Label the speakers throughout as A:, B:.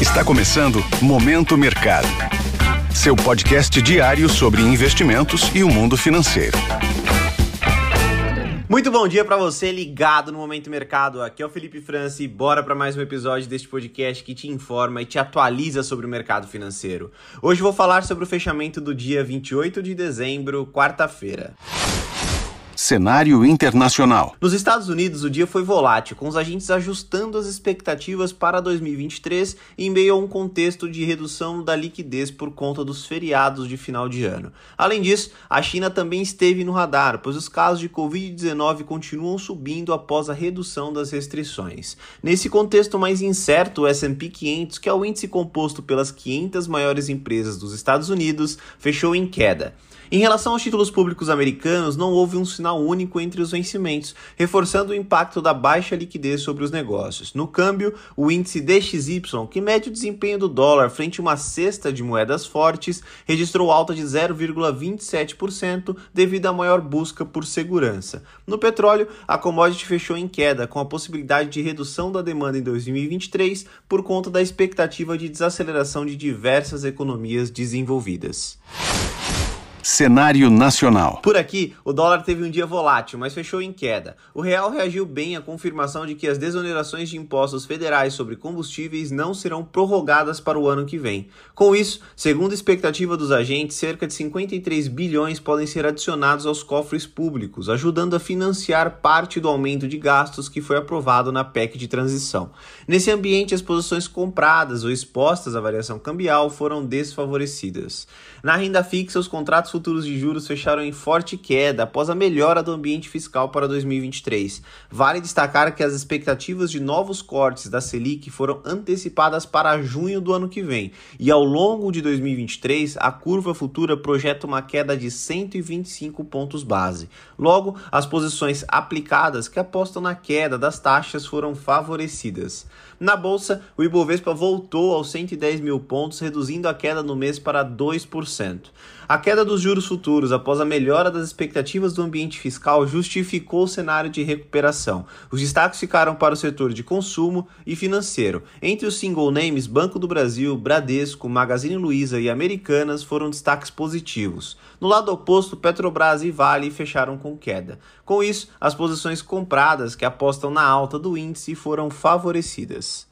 A: Está começando Momento Mercado. Seu podcast diário sobre investimentos e o mundo financeiro.
B: Muito bom dia para você ligado no Momento Mercado. Aqui é o Felipe França e bora para mais um episódio deste podcast que te informa e te atualiza sobre o mercado financeiro. Hoje vou falar sobre o fechamento do dia 28 de dezembro, quarta-feira.
A: Cenário internacional.
B: Nos Estados Unidos, o dia foi volátil, com os agentes ajustando as expectativas para 2023 em meio a um contexto de redução da liquidez por conta dos feriados de final de ano. Além disso, a China também esteve no radar, pois os casos de Covid-19 continuam subindo após a redução das restrições. Nesse contexto mais incerto, o S&P 500, que é o índice composto pelas 500 maiores empresas dos Estados Unidos, fechou em queda. Em relação aos títulos públicos americanos, não houve um sinal único entre os vencimentos, reforçando o impacto da baixa liquidez sobre os negócios. No câmbio, o índice DXY, que mede o desempenho do dólar frente a uma cesta de moedas fortes, registrou alta de 0,27% devido à maior busca por segurança. No petróleo, a commodity fechou em queda, com a possibilidade de redução da demanda em 2023 por conta da expectativa de desaceleração de diversas economias desenvolvidas.
A: Cenário nacional.
B: Por aqui, o dólar teve um dia volátil, mas fechou em queda. O real reagiu bem à confirmação de que as desonerações de impostos federais sobre combustíveis não serão prorrogadas para o ano que vem. Com isso, segundo a expectativa dos agentes, cerca de 53 bilhões podem ser adicionados aos cofres públicos, ajudando a financiar parte do aumento de gastos que foi aprovado na PEC de transição. Nesse ambiente, as posições compradas ou expostas à variação cambial foram desfavorecidas. Na renda fixa, os contratos futuros de juros fecharam em forte queda após a melhora do ambiente fiscal para 2023. Vale destacar que as expectativas de novos cortes da Selic foram antecipadas para junho do ano que vem, e ao longo de 2023 a curva futura projeta uma queda de 125 pontos base. Logo, as posições aplicadas que apostam na queda das taxas foram favorecidas. Na bolsa, o Ibovespa voltou aos 110 mil pontos, reduzindo a queda no mês para 2%. A queda dos juros futuros após a melhora das expectativas do ambiente fiscal justificou o cenário de recuperação. Os destaques ficaram para o setor de consumo e financeiro. Entre os single names, Banco do Brasil, Bradesco, Magazine Luiza e Americanas foram destaques positivos. No lado oposto, Petrobras e Vale fecharam com queda. Com isso, as posições compradas que apostam na alta do índice foram favorecidas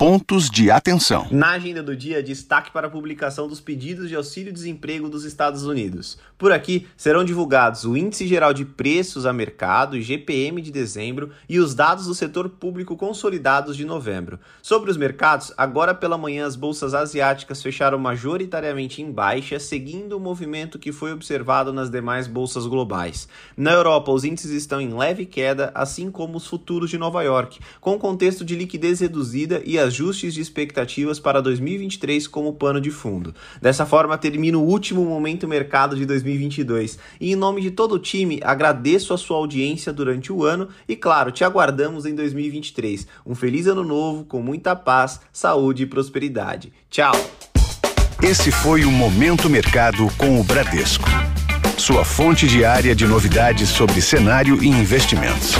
A: pontos de atenção.
B: Na agenda do dia, destaque para a publicação dos pedidos de auxílio-desemprego dos Estados Unidos. Por aqui serão divulgados o Índice Geral de Preços a Mercado, IGPM de dezembro, e os dados do setor público consolidados de novembro. Sobre os mercados, agora pela manhã as bolsas asiáticas fecharam majoritariamente em baixa, seguindo o movimento que foi observado nas demais bolsas globais. Na Europa, os índices estão em leve queda, assim como os futuros de Nova York, com contexto de liquidez reduzida e as ajustes de expectativas para 2023 como pano de fundo. Dessa forma, termino o último momento mercado de 2022 e, em nome de todo o time, agradeço a sua audiência durante o ano e, claro, te aguardamos em 2023. Um feliz ano novo, com muita paz, saúde e prosperidade. Tchau!
A: Esse foi o Momento Mercado com o Bradesco. Sua fonte diária de novidades sobre cenário e investimentos.